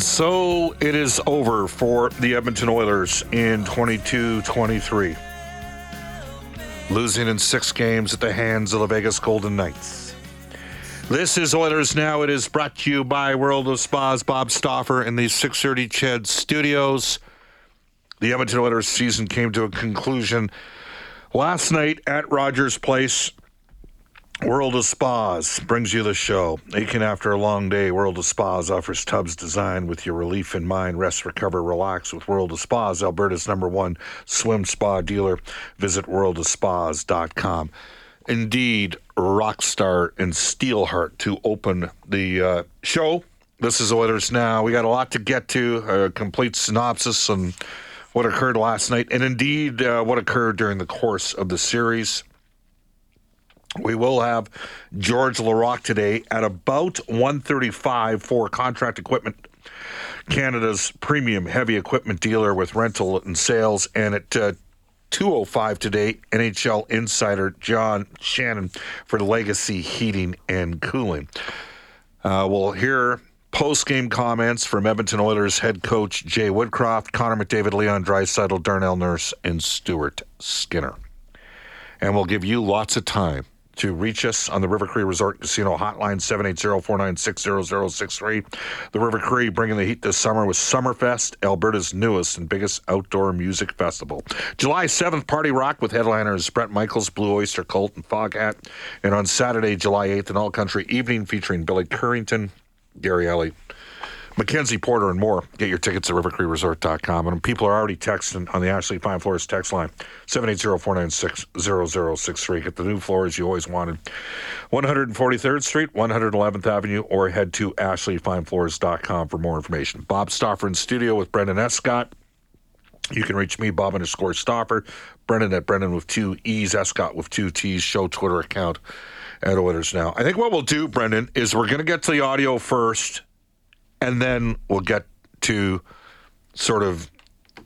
So it is over for the Edmonton Oilers in 22 23. Losing in six games at the hands of the Vegas Golden Knights. This is Oilers Now. It is brought to you by World of Spas, Bob Stauffer in the 630 Ched studios. The Edmonton Oilers season came to a conclusion last night at Rogers Place. World of Spas brings you the show. Aching after a long day, World of Spas offers tubs designed with your relief in mind. Rest, recover, relax with World of Spas, Alberta's number one swim spa dealer. Visit worldofspas.com. Indeed, Rockstar and Steelheart to open the uh, show. This is Oilers Now. We got a lot to get to, a complete synopsis on what occurred last night, and indeed uh, what occurred during the course of the series. We will have George Laraque today at about 135 for Contract Equipment, Canada's premium heavy equipment dealer with rental and sales. And at uh, 205 today, NHL insider John Shannon for Legacy Heating and Cooling. Uh, we'll hear post-game comments from Edmonton Oilers head coach Jay Woodcroft, Connor McDavid, Leon Draisaitl, Darnell Nurse, and Stuart Skinner. And we'll give you lots of time to reach us on the River Cree Resort Casino hotline 780-496-0063. The River Cree bringing the heat this summer with Summerfest, Alberta's newest and biggest outdoor music festival. July 7th, Party Rock with headliners Bret Michaels, Blue Oyster Cult, and Foghat. And on Saturday, July 8th, an all-country evening featuring Billy Currington, Gary Allan, Mackenzie Porter and more. Get your tickets at rivercreeresort.com. And people are already texting on the Ashley Fine Floors text line 780-496-0063. Get the new floors you always wanted. 143rd Street, 111th Avenue, or head to ashleyfinefloors.com for more information. Bob Stauffer in studio with Brendan Escott. You can reach me, Bob underscore Stauffer, Brendan at Brendan with two E's, Escott with two T's, show Twitter account at Oilers Now. I think what we'll do, Brendan, is we're going to get to the audio first and then we'll get to sort of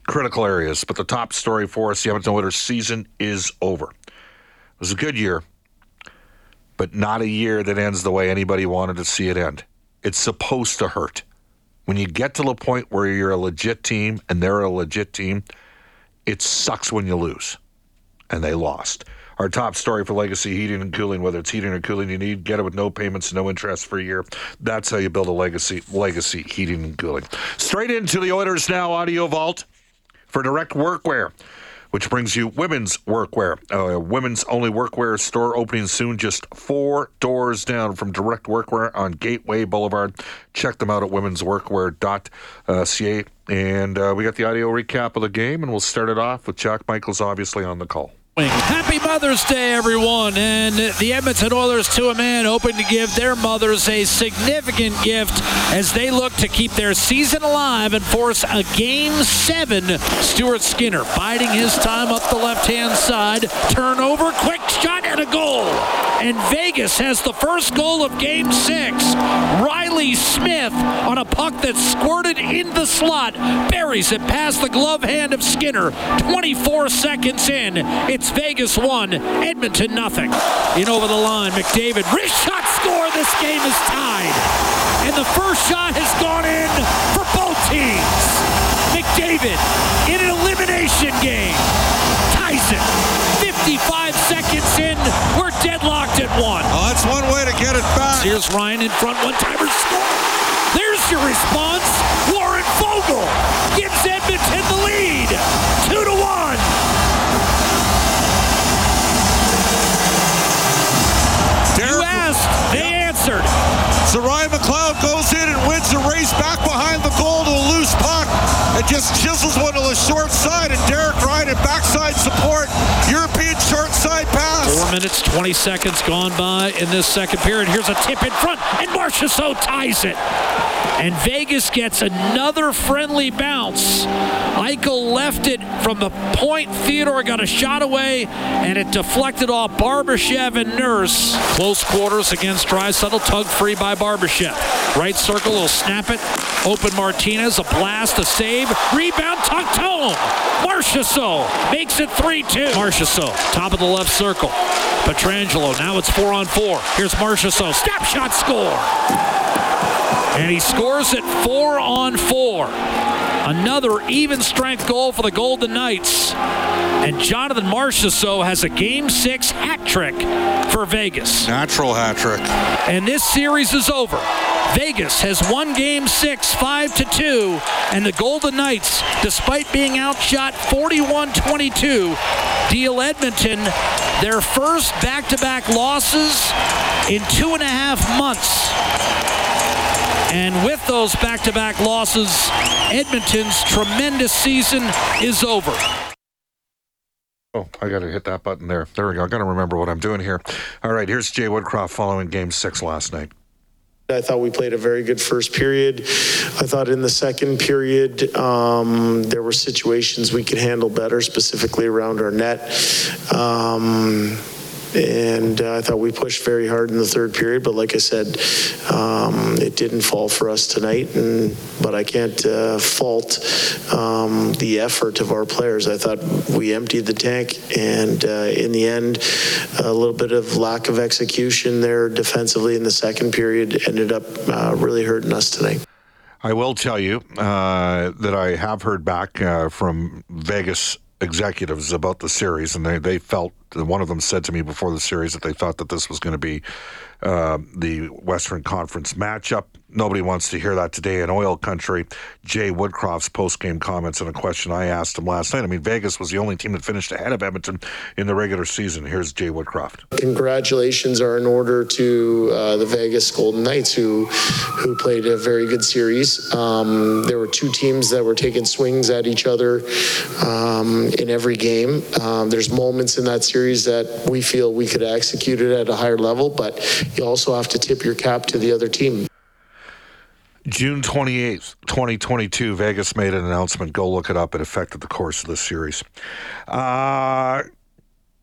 critical areas. But the top story for us, the Edmonton Oilers season is over. It was a good year, but not a year that ends the way anybody wanted to see it end. It's supposed to hurt. When you get to the point where you're a legit team and they're a legit team, it sucks when you lose. And they lost. Our top story for Legacy Heating and Cooling, whether it's heating or cooling you need, get it with no payments, no interest for a year. That's how you build a legacy Legacy Heating and Cooling. Straight into the Oilers Now Audio Vault for direct workwear, which brings you women's workwear. Uh, women's only workwear store opening soon, just four doors down from direct workwear on Gateway Boulevard. Check them out at womensworkwear.ca. And uh, we got the audio recap of the game, and we'll start it off with Jack Michaels, obviously, on the call. Happy Mother's Day, everyone. And the Edmonton Oilers, to a man, hoping to give their mothers a significant gift as they look to keep their season alive and force a game seven. Stuart Skinner biding his time up the left hand side. Turnover, quick shot, and a goal. and Vegas has the first goal of game six. Riley Smith on a puck that squirted in the slot, buries it past the glove hand of Skinner. 24 seconds in, it's Vegas 1, Edmonton nothing. In over the line, McDavid, wrist shot score, this game is tied. And the first shot has gone in for both teams. McDavid in an elimination game Tyson, 55 seconds in, we're deadlocked at one. Oh, that's one way to get it back. Here's Ryan in front, one timer score. There's your response. Warren Foegele gives Edmonton the lead. Two to one. You asked, they answered. So Ryan McLeod goes in and wins the race back behind the goal to a loose puck and just chisels one to the short side. And Derek Ryan at backside support. Pass. Four minutes, 20 seconds gone by in this second period. Here's a tip in front, and Marchessault ties it. And Vegas gets another friendly bounce. Eichel left it from the point. Theodore got a shot away, and it deflected off Barbashev and Nurse. Close quarters against Draisaitl, Tug free by Barbashev. Right circle will snap it. Open Martinez, a blast, a save. Rebound tucked home. Marchessault makes it 3-2. Marchessault, top of the left circle. Pietrangelo, now it's four on four. Here's Marchessault, step shot score. And he scores it four on four. Another even strength goal for the Golden Knights. And Jonathan Marchessault has a game six hat trick for Vegas. Natural hat trick. And this series is over. Vegas has won game six, five to two, and the Golden Knights, despite being outshot 41-22, deal Edmonton their first back-to-back losses in two and a half months. And with those back-to-back losses, Edmonton's tremendous season is over. Oh, I got to hit that button there. There we go. I got to remember what I'm doing here. All right, here's Jay Woodcroft following game six last night. I thought we played a very good first period. I thought in the second period, um, there were situations we could handle better, specifically around our net. Um, and uh, I thought we pushed very hard in the third period, but like I said, um, it didn't fall for us tonight. And but I can't uh, fault um, the effort of our players. I thought we emptied the tank, and uh, in the end, a little bit of lack of execution there defensively in the second period ended up uh, really hurting us tonight. I will tell you uh, that I have heard back uh, from Vegas executives about the series, and they, they felt one of them said to me before the series that they thought that this was going to be uh, the Western Conference matchup. Nobody wants to hear that today in oil country. Jay Woodcroft's post-game comments and a question I asked him last night. I mean, Vegas was the only team that finished ahead of Edmonton in the regular season. Here's Jay Woodcroft. Congratulations are in order to uh, the Vegas Golden Knights, who who played a very good series. Um, there were two teams that were taking swings at each other um, in every game. Um, there's moments in that series that we feel we could execute it at a higher level, but you also have to tip your cap to the other team. June 28th, 2022, Vegas made an announcement. Go look it up. It affected the course of the series. Uh,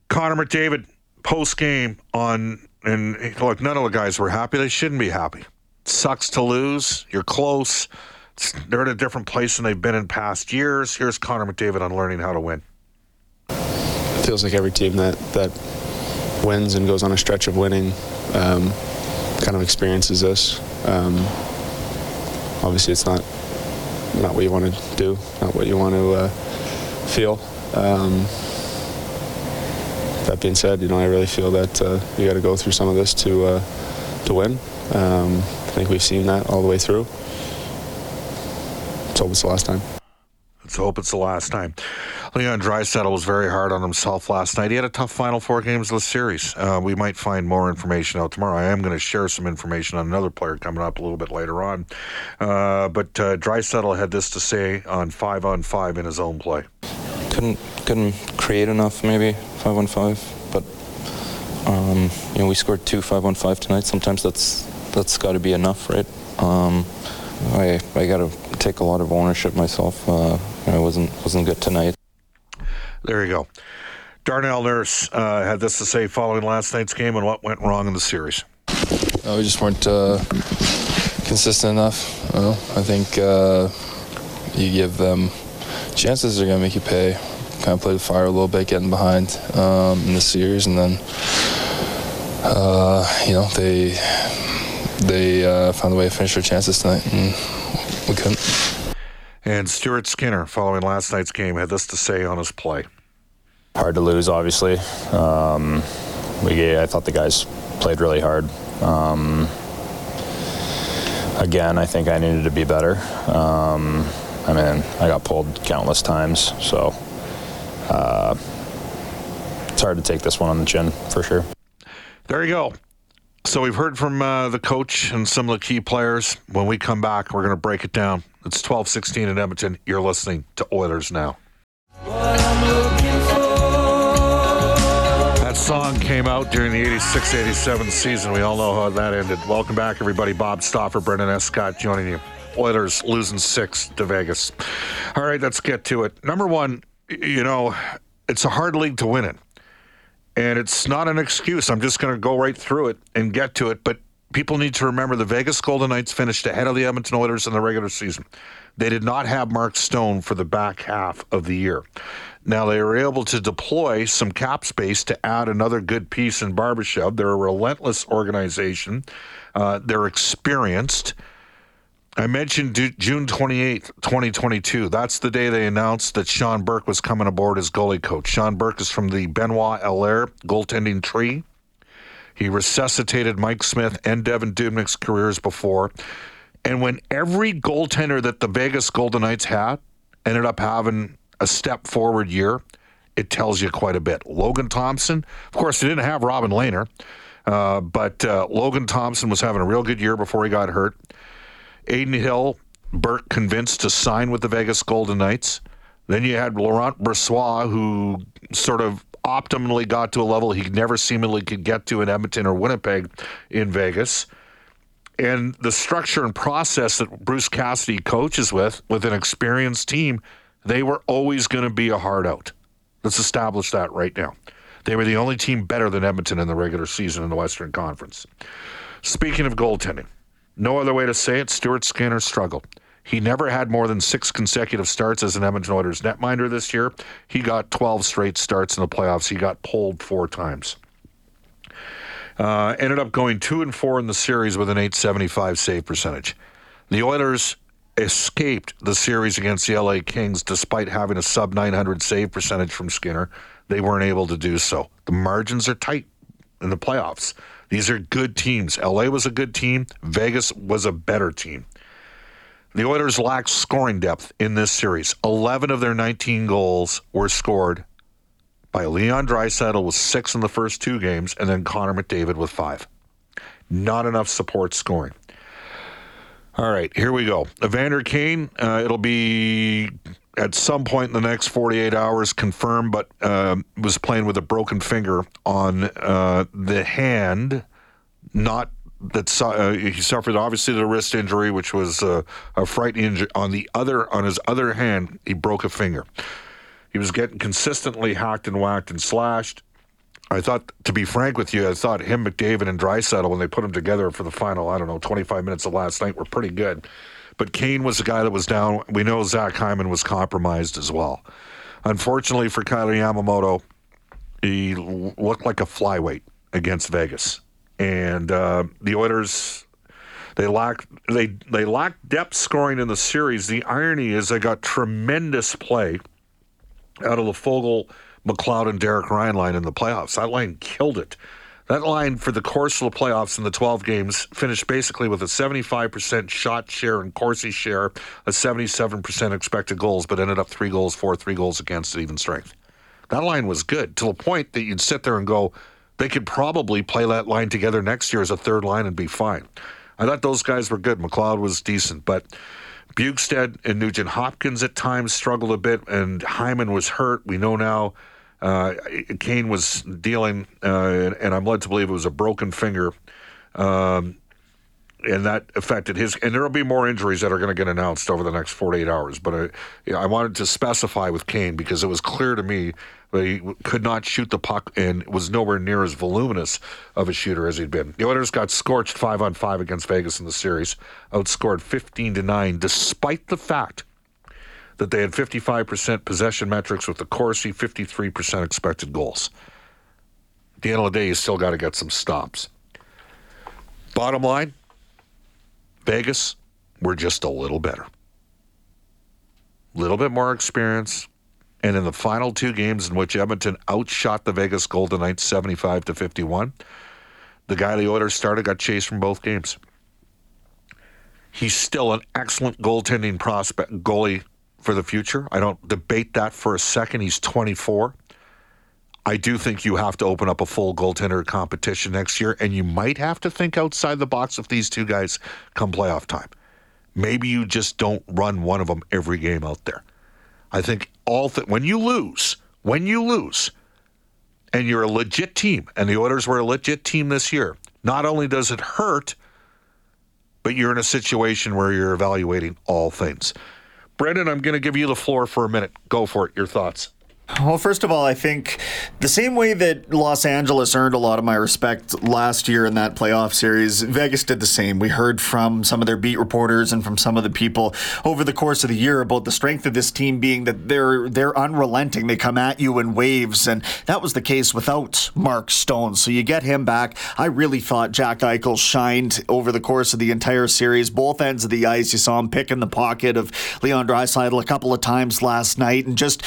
Connor McDavid, post game on, and look, none of the guys were happy. They shouldn't be happy. sucks to lose. You're close. They're in a different place than they've been in past years. Here's Connor McDavid on learning how to win. Feels like every team that, that wins and goes on a stretch of winning um, kind of experiences this. Um, obviously, it's not not what you want to do, not what you want to uh, feel. Um, that being said, you know, I really feel that uh, you got to go through some of this to uh, to win. Um, I think we've seen that all the way through. Let's hope it's the last time. Let's hope it's the last time. Leon Draisaitl was very hard on himself last night. He had a tough final four games of the series. Uh, we might find more information out tomorrow. I am going to share some information on another player coming up a little bit later on. Uh, but uh, Draisaitl had this to say on five on five in his own play. couldn't couldn't create enough maybe five on five but um, you know we scored two five on five tonight sometimes that's that's got to be enough right um, I I got to take a lot of ownership myself uh, I wasn't wasn't good tonight There you go. Darnell Nurse uh, had this to say following last night's game and what went wrong in the series. Uh, we just weren't uh, consistent enough. I think uh, you give them chances, they're going to make you pay. Kind of played the fire a little bit, getting behind um, in the series, and then uh, you know they they uh, found a way to finish their chances tonight, and we couldn't. And Stuart Skinner, following last night's game, had this to say on his play. hard to lose, obviously. Um, we, I thought the guys played really hard. Um, again, I think I needed to be better. Um, I mean, I got pulled countless times, so uh, it's hard to take this one on the chin for sure. There you go. So we've heard from uh, the coach and some of the key players. When we come back, we're going to break it down. It's 12:16 in Edmonton. You're listening to Oilers now. That song came out during the 86-87 season. We all know how that ended. Welcome back, everybody. Bob Stauffer, Brendan Escott, joining you. Oilers losing six to Vegas. All right, let's get to it. Number one, you know, it's a hard league to win in. And it's not an excuse. I'm just going to go right through it and get to it. But people need to remember the Vegas Golden Knights finished ahead of the Edmonton Oilers in the regular season. They did not have Mark Stone for the back half of the year. Now, they were able to deploy some cap space to add another good piece in Barbashev. They're a relentless organization, uh, they're experienced. I mentioned June 28th, 2022. That's the day they announced that Sean Burke was coming aboard as goalie coach. Sean Burke is from the Benoit Allaire goaltending tree. He resuscitated Mike Smith and Devan Dubnyk's careers before. And when every goaltender that the Vegas Golden Knights had ended up having a step forward year, it tells you quite a bit. Logan Thompson, of course, they didn't have Robin Lehner, uh, but uh, Logan Thompson was having a real good year before he got hurt. Adin Hill, Burke convinced to sign with the Vegas Golden Knights. Then you had Laurent Brossoit, who sort of optimally got to a level he never seemingly could get to in Edmonton or Winnipeg in Vegas. And the structure and process that Bruce Cassidy coaches with, with an experienced team, they were always going to be a hard out. Let's establish that right now. They were the only team better than Edmonton in the regular season in the Western Conference. Speaking of goaltending, no other way to say it, Stuart Skinner struggled. He never had more than six consecutive starts as an Edmonton Oilers netminder this year. He got 12 straight starts in the playoffs. He got pulled four times. Uh, ended up going two and four in the series with an 875 save percentage. The Oilers escaped the series against the LA Kings despite having a sub 900 save percentage from Skinner. They weren't able to do so. The margins are tight in the playoffs. These are good teams. LA was a good team, Vegas was a better team. The Oilers lacked scoring depth in this series. 11 of their 19 goals were scored by Leon Draisaitl with six in the first two games, and then Connor McDavid with five. Not enough support scoring. All right, here we go. Evander Kane, uh, it'll be at some point in the next 48 hours confirmed, but uh, was playing with a broken finger on uh, the hand, not that su- uh, he suffered obviously the wrist injury, which was uh, a frightening injury. On the other, on his other hand, he broke a finger. He was getting consistently hacked and whacked and slashed. I thought, to be frank with you, I thought him, McDavid, and Draisaitl, when they put them together for the final, I don't know, 25 minutes of last night, were pretty good. But Kane was the guy that was down. We know Zach Hyman was compromised as well. Unfortunately for Kailer Yamamoto, he looked like a flyweight against Vegas, and uh, the Oilers they lack they they lack depth scoring in the series. The irony is they got tremendous play out of the Foegele, McLeod, and Derek Ryan line in the playoffs. That line killed it. That line for the course of playoffs in the 12 games finished basically with a 75% shot share and Corsi share, a 77% expected goals, but ended up three goals for, three goals against at even strength. That line was good to the point that you'd sit there and go, they could probably play that line together next year as a third line and be fine. I thought those guys were good. McLeod was decent, but Bukestead and Nugent Hopkins at times struggled a bit, and Hyman was hurt. We know now uh, Kane was dealing, uh, and, I'm led to believe it was a broken finger. Um, and that affected his. And there will be more injuries that are going to get announced over the next 48 hours. But I, know, I wanted to specify with Kane because it was clear to me that he could not shoot the puck and was nowhere near as voluminous of a shooter as he'd been. The Oilers got scorched five on five against Vegas in the series, outscored 15 to nine, despite the fact that they had 55% possession metrics with the Corsi, 53% expected goals. At the end of the day, you still got to get some stops. Bottom line, Vegas, we're just a little better. A little bit more experience. And in the final two games in which Edmonton outshot the Vegas Golden Knights 75 to 51, the guy the Oilers started got chased from both games. He's still an excellent goaltending prospect goalie for the future. I don't debate that for a second. He's 24. I do think you have to open up a full goaltender competition next year, and you might have to think outside the box if these two guys come playoff time. Maybe you just don't run one of them every game out there. I think all th- when you lose, when you lose, and you're a legit team, and the Oilers were a legit team this year, not only does it hurt, but you're in a situation where you're evaluating all things. Brendan, I'm going to give you the floor for a minute. Go for it. Your thoughts. Well, first of all, I think the same way that Los Angeles earned a lot of my respect last year in that playoff series, Vegas did the same. We heard from some of their beat reporters and from some of the people over the course of the year about the strength of this team being that they're they're unrelenting. They come at you in waves, and that was the case without Mark Stone. So you get him back. I really thought Jack Eichel shined over the course of the entire series, both ends of the ice. You saw him pick in the pocket of Leon Draisaitl a couple of times last night, and just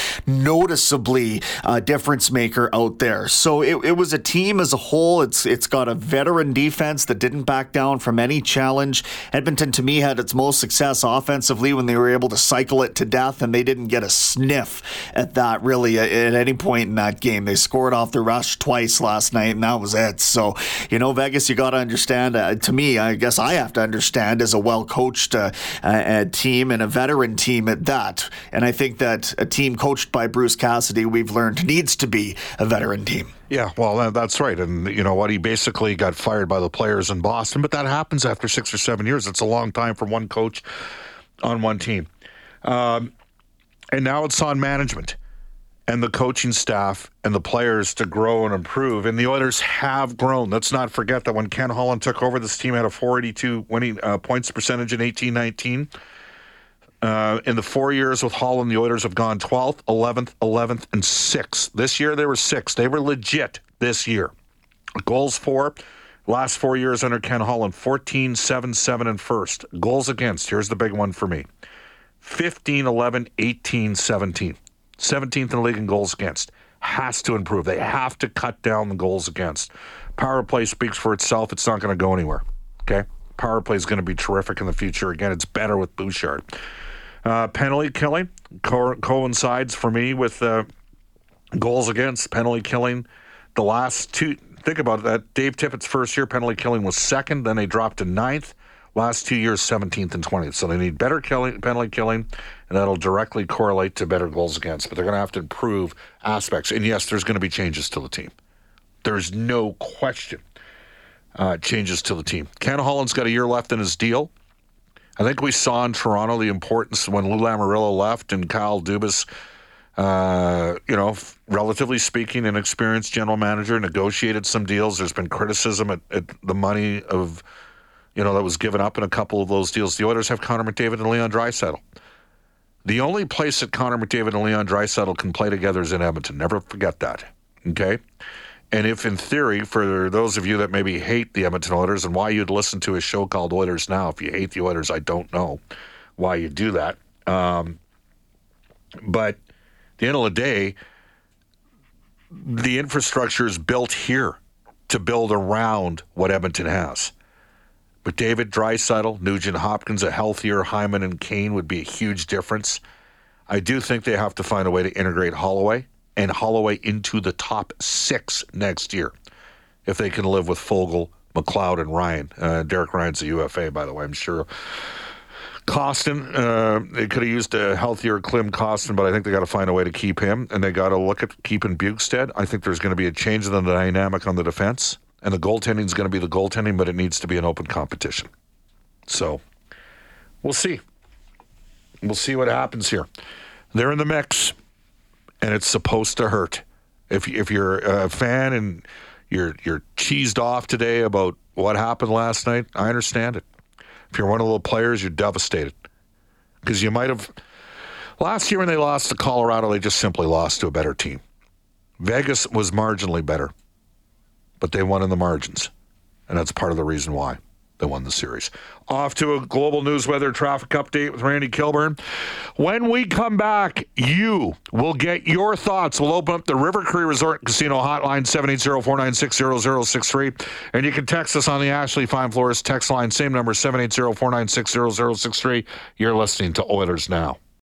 noticeably a difference maker out there. So it, it was a team as a whole. It's it's got a veteran defense that didn't back down from any challenge. Edmonton to me had its most success offensively when they were able to cycle it to death, and they didn't get a sniff at that really at, at any point in that game. They scored off the rush twice last night, and that was it. So you know, Vegas, you got to understand. Uh, to me, I guess I have to understand as a well coached uh, uh, team and a veteran team at that. And I think that a team coached by Bruce Cassidy, we've learned, needs to be a veteran team. Yeah, well, that's right. And you know what? He basically got fired by the players in Boston, but that happens after six or seven years. It's a long time for one coach on one team. Um, and now it's on management and the coaching staff and the players to grow and improve. And the Oilers have grown. Let's not forget that when Ken Holland took over, this team had a 482 winning uh, points percentage in 18 19. Uh, in the four years with Holland, the Oilers have gone 12th, 11th, 11th, and 6th. This year they were 6th. They were legit this year. Goals for last four years under Ken Holland 14, 7, 7, and first. Goals against, here's the big one for me 15, 11, 18, 17. 17th in the league in goals against. Has to improve. They have to cut down the goals against. Power play speaks for itself. It's not going to go anywhere. Okay? Power play is going to be terrific in the future. Again, it's better with Bouchard. Uh, penalty killing co- coincides for me with uh, goals against penalty killing. The last two, think about that. Dave Tippett's first year penalty killing was second, then they dropped to ninth. Last two years, 17th and 20th. So they need better killing, penalty killing, and that'll directly correlate to better goals against. But they're going to have to improve aspects. And yes, there's going to be changes to the team. There's no question uh, changes to the team. Ken Holland's got a year left in his deal. I think we saw in Toronto the importance when Lou Lamoriello left and Kyle Dubas, uh, you know, relatively speaking, an experienced general manager, negotiated some deals. There's been criticism at, at the money of, you know, that was given up in a couple of those deals. The Oilers have Connor McDavid and Leon Draisaitl. The only place that Connor McDavid and Leon Draisaitl can play together is in Edmonton. Never forget that. Okay. And if, in theory, for those of you that maybe hate the Edmonton Oilers and why you'd listen to a show called Oilers Now, if you hate the Oilers, I don't know why you do that. Um, but at the end of the day, the infrastructure is built here to build around what Edmonton has. But David Draisaitl, Nugent Hopkins, a healthier Hyman and Kane would be a huge difference. I do think they have to find a way to integrate Holloway and Holloway into the top six next year if they can live with Foegele, McLeod, and Ryan. Uh, Derek Ryan's a UFA, by the way, I'm sure. Kostin, uh, they could have used a healthier Klim Kostin, but I think they got to find a way to keep him, and they got to look at keeping Bukestead. I think there's going to be a change in the dynamic on the defense, and the goaltending is going to be the goaltending, but it needs to be an open competition. So we'll see. We'll see what happens here. They're in the mix, and it's supposed to hurt. If if you're a fan and you're you're cheesed off today about what happened last night, I understand it. If you're one of the players, you're devastated because you might have last year when they lost to Colorado, they just simply lost to a better team. Vegas was marginally better, but they won in the margins, and that's part of the reason why they won the series. Off to a global news weather traffic update with Randy Kilburn. When we come back, you will get your thoughts. We'll open up the River Cree Resort Casino hotline 780-496-0063 and you can text us on the Ashley Fine Floors text line same number 780-496-0063. You're listening to Oilers Now.